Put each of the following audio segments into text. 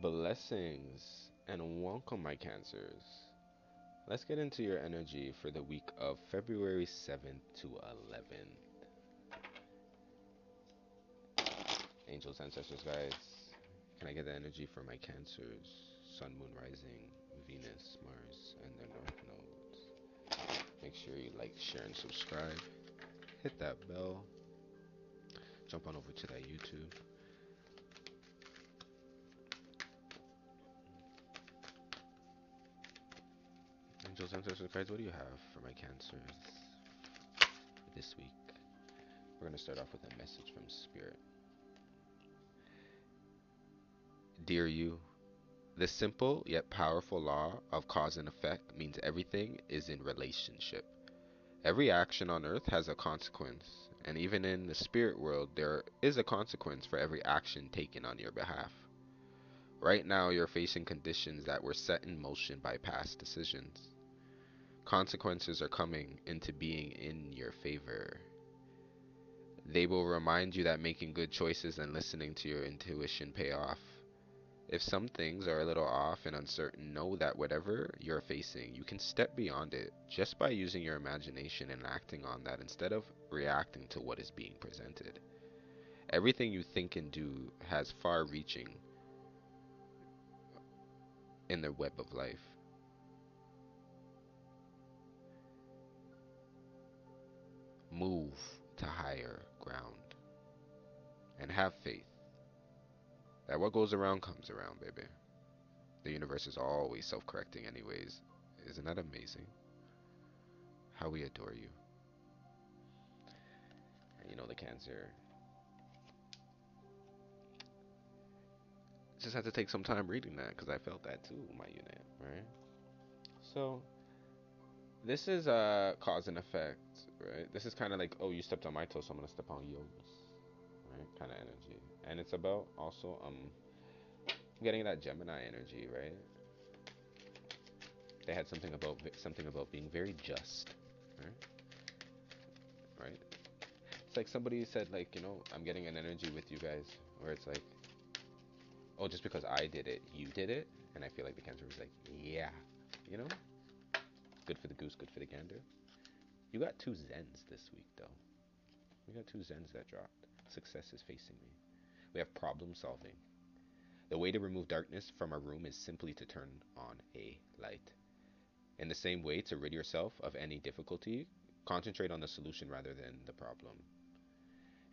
Blessings and welcome, my Cancers. Let's get into your energy for the week of February 7th to 11th. Angels, ancestors, guys, can I get the energy for my Cancers? Sun, Moon, Rising, Venus, Mars, and their North nodes. Make sure you like, share, and subscribe. Hit that bell. Jump on over to that YouTube. Angels, ancestors, guys, what do you have for my Cancers this week? We're going to start off with a message from Spirit. Dear you, the simple yet powerful law of cause and effect means everything is in relationship. Every action on earth has a consequence, and even in the spirit world, there is a consequence for every action taken on your behalf. Right now, you're facing conditions that were set in motion by past decisions. Consequences are coming into being in your favor. They will remind you that making good choices and listening to your intuition pay off. If some things are a little off and uncertain, know that whatever you're facing, you can step beyond it just by using your imagination and acting on that instead of reacting to what is being presented. Everything you think and do has far reaching in the web of life. Move to higher ground and have faith that what goes around comes around, baby. The universe is always self correcting, anyways. Isn't that amazing? How we adore you. And you know, the cancer. Just had to take some time reading that because I felt that too, my unit, right? So, this is uh, cause and effect, right? This is kind of like, oh, you stepped on my toes, so I'm gonna step on yours, right? Kind of energy, and it's about also um getting that Gemini energy, right? They had something about something about being very just, right? Right? It's like somebody said, like, you know, I'm getting an energy with you guys, where it's like, oh, just because I did it, you did it, and I feel like the Cancer was like, yeah, you know. Good for the goose, good for the gander. You got two Zens this week, though. We got two Zens that dropped. Success is facing me. We have problem solving. The way to remove darkness from a room is simply to turn on a light. In the same way, to rid yourself of any difficulty, concentrate on the solution rather than the problem.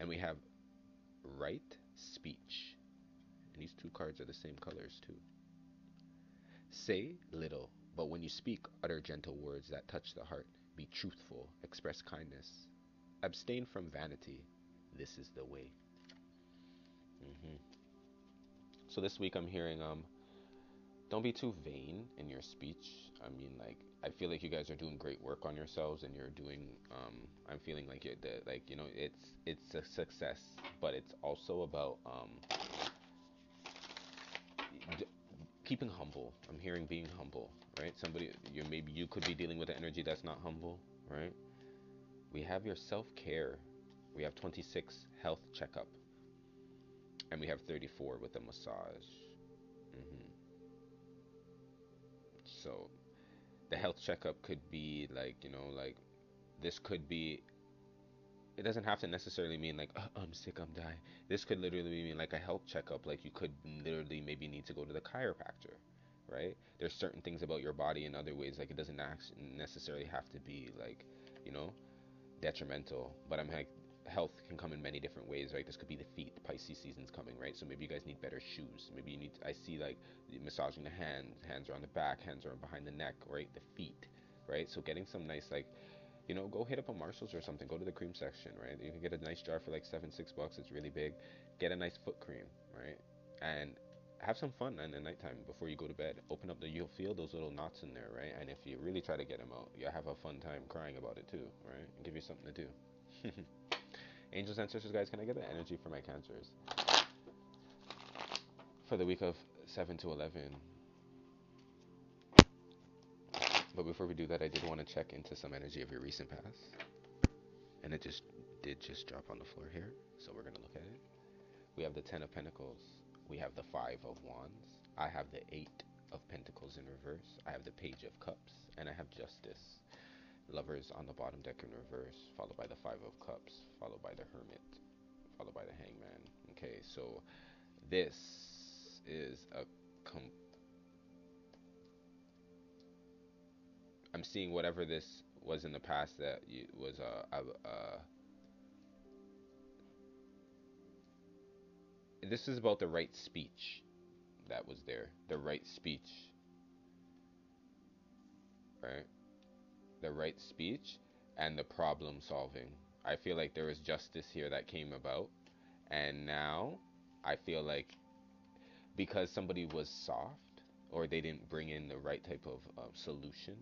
And we have right speech. And these two cards are the same colors, too. Say little but when you speak, utter gentle words that touch the heart. Be truthful, express kindness. Abstain from vanity. This is the way. Mm-hmm. So this week I'm hearing um, don't be too vain in your speech. I mean, like I feel like you guys are doing great work on yourselves, and you're doing. Um, I'm feeling like you're the, like you know it's it's a success, but it's also about um, keeping humble. I'm hearing being humble right? Somebody, you maybe you could be dealing with an energy that's not humble, right? We have your self care. We have 26 health checkup, and we have 34 with the massage. Mm-hmm. So, the health checkup could be like you know like this could be. It doesn't have to necessarily mean like oh, I'm sick, I'm dying. This could literally mean like a health checkup. Like you could literally maybe need to go to the chiropractor right? There's certain things about your body in other ways, like it doesn't necessarily have to be like, you know, detrimental. But I'm like, health can come in many different ways, right? This could be the feet. Pisces season's coming, right? So maybe you guys need better shoes. Maybe you need. I see like massaging the hands. Hands are on the back. Hands are behind the neck, right? The feet, right? So getting some nice like. You know, go hit up a Marshalls or something. Go to the cream section, right? You can get a nice jar for like seven, six bucks. It's really big. Get a nice foot cream, right? And have some fun in the nighttime before you go to bed. Open up the, you'll feel those little knots in there, right? And if you really try to get them out, you'll have a fun time crying about it too, right? And give you something to do. Angels, and ancestors, guys, can I get the energy for my cancers? For the week of 7 to 11. But before we do that, I did want to check into some energy of your recent past. And it just did just drop on the floor here. So we're going to look at it. We have the Ten of Pentacles we have the Five of Wands, I have the Eight of Pentacles in reverse. I have the Page of Cups, and I have Justice. Lovers on the bottom deck in reverse, followed by the Five of Cups, followed by the Hermit, followed by the Hangman. Okay, so this is a com- I'm seeing whatever this was in the past that was a, a, a this is about the right speech that was there. The right speech. Right? The right speech and the problem solving. I feel like there was justice here that came about. And now I feel like because somebody was soft or they didn't bring in the right type of uh, solution,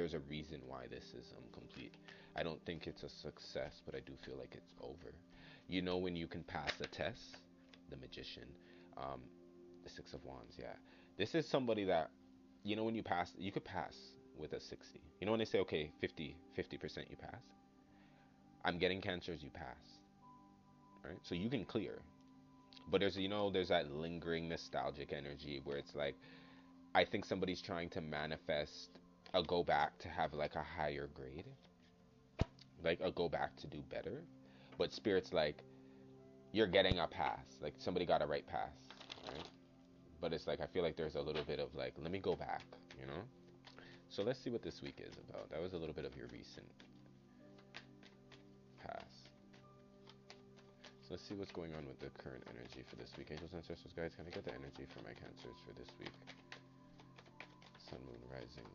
there's a reason why this is incomplete. I don't think it's a success, but I do feel like it's over. You know, when you can pass a test, the magician, um, the six of wands, yeah. This is somebody that, you know, when you pass, you could pass with a 60. You know, when they say, okay, 50, 50% you pass. I'm getting cancers, you pass. Right? So you can clear. But there's, you know, there's that lingering nostalgic energy where it's like, I think somebody's trying to manifest a go back to have like a higher grade, like a go back to do better. But spirit's like, you're getting a pass. Like somebody got a right pass, right? But it's like I feel like there's a little bit of like, let me go back, you know. So let's see what this week is about. That was a little bit of your recent pass. So let's see what's going on with the current energy for this week. Angels, ancestors, guys, can I get the energy for my cancers for this week? Sun, moon, rising.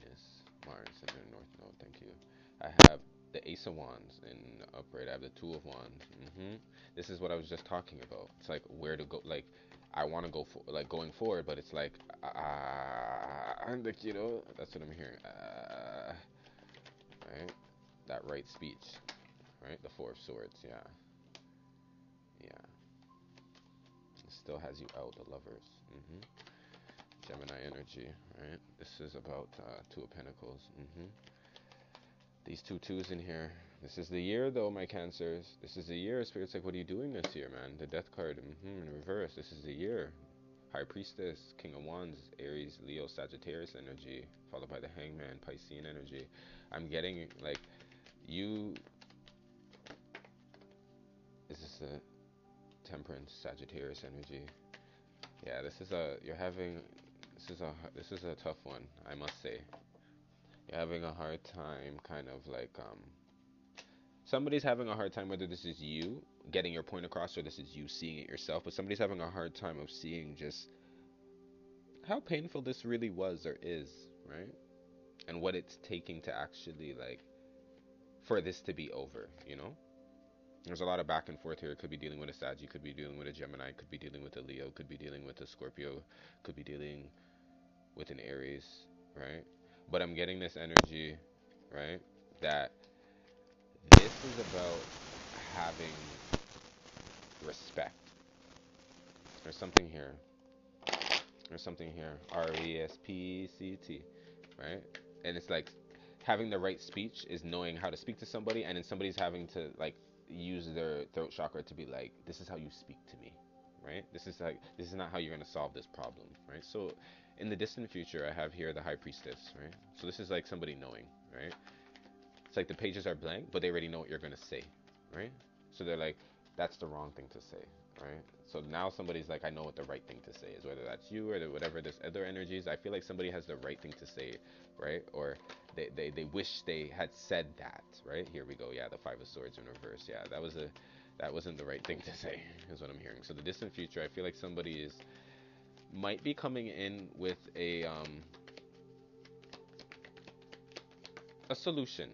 Venus, Mars, and north node. Thank you. I have the Ace of Wands in upright. I have the Two of Wands. Mm-hmm. This is what I was just talking about. It's like where to go. Like I want to go for like going forward, but it's like ah, uh, like you know that's what I'm hearing. Uh, right, that right speech. Right, the Four of Swords. Yeah, yeah. It still has you out, the lovers. Mm-hmm. Gemini energy, right? This is about uh, Two of Pentacles. Mm-hmm. These two twos in here. This is the year, though, my cancers. This is the year. Spirit's like, what are you doing this year, man? The Death card mm-hmm, in reverse. This is the year. High Priestess, King of Wands, Aries, Leo, Sagittarius energy, followed by the Hangman, Piscean energy. I'm getting, like, you. Is this a Temperance, Sagittarius energy? Yeah, this is a. You're having this is a this is a tough one, I must say. You're having a hard time, kind of like um. Somebody's having a hard time whether this is you getting your point across or this is you seeing it yourself, but somebody's having a hard time of seeing just how painful this really was or is, right? And what it's taking to actually like for this to be over, you know? There's a lot of back and forth here. It could be dealing with a Sag, could be dealing with a Gemini, could be dealing with a Leo, could be dealing with a Scorpio, could be dealing with an Aries, right? But I'm getting this energy, right? That this is about having respect. There's something here. There's something here. R E S P C T, right? And it's like having the right speech is knowing how to speak to somebody, and then somebody's having to like use their throat chakra to be like, this is how you speak to me, right? This is like this is not how you're gonna solve this problem, right? So in the distant future, I have here the High Priestess, right? So this is like somebody knowing, right? It's like the pages are blank, but they already know what you're gonna say, right? So they're like, that's the wrong thing to say, right? So now somebody's like, I know what the right thing to say is, whether that's you or whatever this other energies. I feel like somebody has the right thing to say, right? Or they, they, they wish they had said that, right? Here we go. Yeah, the Five of Swords in reverse. Yeah, that was a that wasn't the right thing to say, is what I'm hearing. So the distant future, I feel like somebody is might be coming in with a um, a solution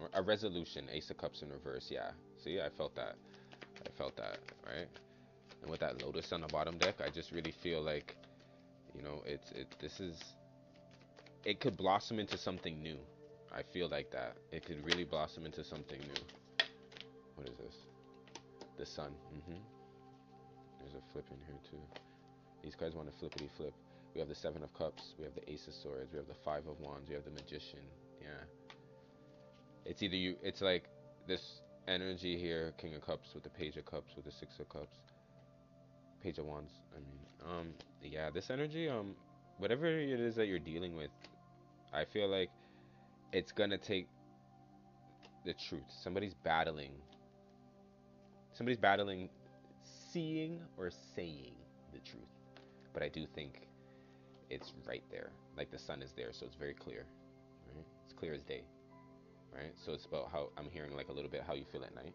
or a resolution. Ace of Cups in reverse. Yeah. See, I felt that. I felt that. Right. And with that Lotus on the bottom deck, I just really feel like, you know, it's it. This is. It could blossom into something new. I feel like that. It could really blossom into something new. What is this? The sun. Mm-hmm. There's a flip in here too. These cards want to flippity flip. We have the Seven of Cups. We have the Ace of Swords. We have the Five of Wands. We have the Magician. Yeah. It's either you. It's like this energy here, King of Cups with the Page of Cups with the Six of Cups. Page of Wands. I mean, um, yeah, this energy, um, whatever it is that you're dealing with, I feel like it's gonna take the truth. Somebody's battling. Somebody's battling seeing or saying the truth. But I do think it's right there. Like the sun is there, so it's very clear. Right? It's clear as day. Right? So it's about how I'm hearing like a little bit how you feel at night.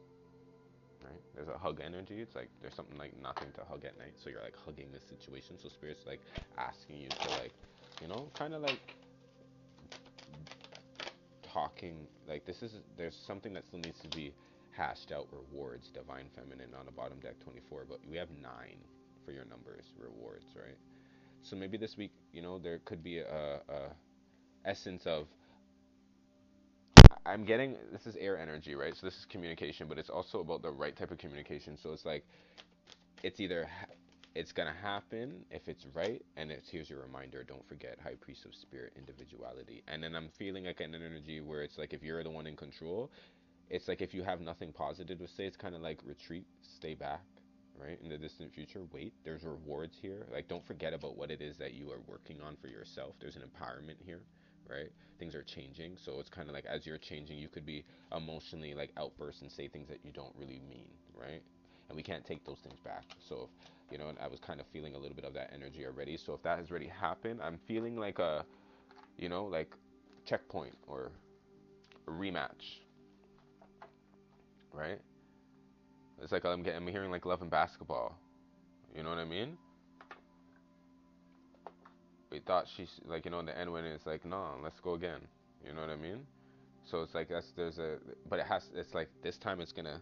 Right? There's a hug energy. It's like there's something like nothing to hug at night. So you're like hugging the situation. So spirit's like asking you to like, you know, kind of like talking like this is there's something that still needs to be hashed out rewards divine feminine on the bottom deck 24 but we have nine for your numbers rewards right? So maybe this week you know there could be a, a essence of i'm getting this is air energy right? So this is communication but it's also about the right type of communication. So it's like it's either it's gonna happen if it's right, and it's here's your reminder: don't forget High Priest of Spirit, individuality. And then I'm feeling like an energy where it's like if you're the one in control, it's like if you have nothing positive to say, it's kind of like retreat, stay back, right? In the distant future, wait. There's rewards here. Like don't forget about what it is that you are working on for yourself. There's an empowerment here, right? Things are changing, so it's kind of like as you're changing, you could be emotionally like outburst and say things that you don't really mean, right? And we can't take those things back. So if you know, and I was kind of feeling a little bit of that energy already. So if that has already happened, I'm feeling like a, you know, like checkpoint or a rematch, right? It's like I'm getting, I'm hearing like love and basketball. You know what I mean? We thought she's like, you know, in the end when it's like, no, let's go again. You know what I mean? So it's like that's there's a, but it has. It's like this time it's gonna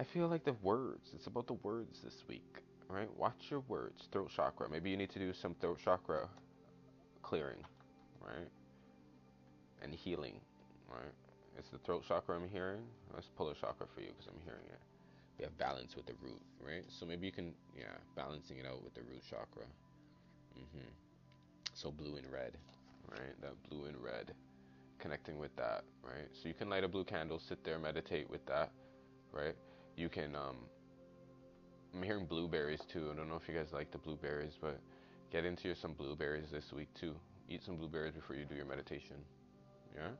I feel like the words. It's about the words this week, right? Watch your words. Throat chakra. Maybe you need to do some throat chakra clearing, right? And healing, right? It's the throat chakra I'm hearing. Let's pull a chakra for you because I'm hearing it. We have balance with the root, right? So maybe you can, yeah, balancing it out with the root chakra. Mm-hmm. So blue and red, right? That blue and red, connecting with that, right? So you can light a blue candle, sit there, meditate with that, right? you can um, I'm hearing blueberries too. I don't know if you guys like the blueberries, but get into your, some blueberries this week too. Eat some blueberries before you do your meditation. Yeah?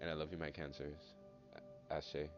And I love you, my cancers. Ashe.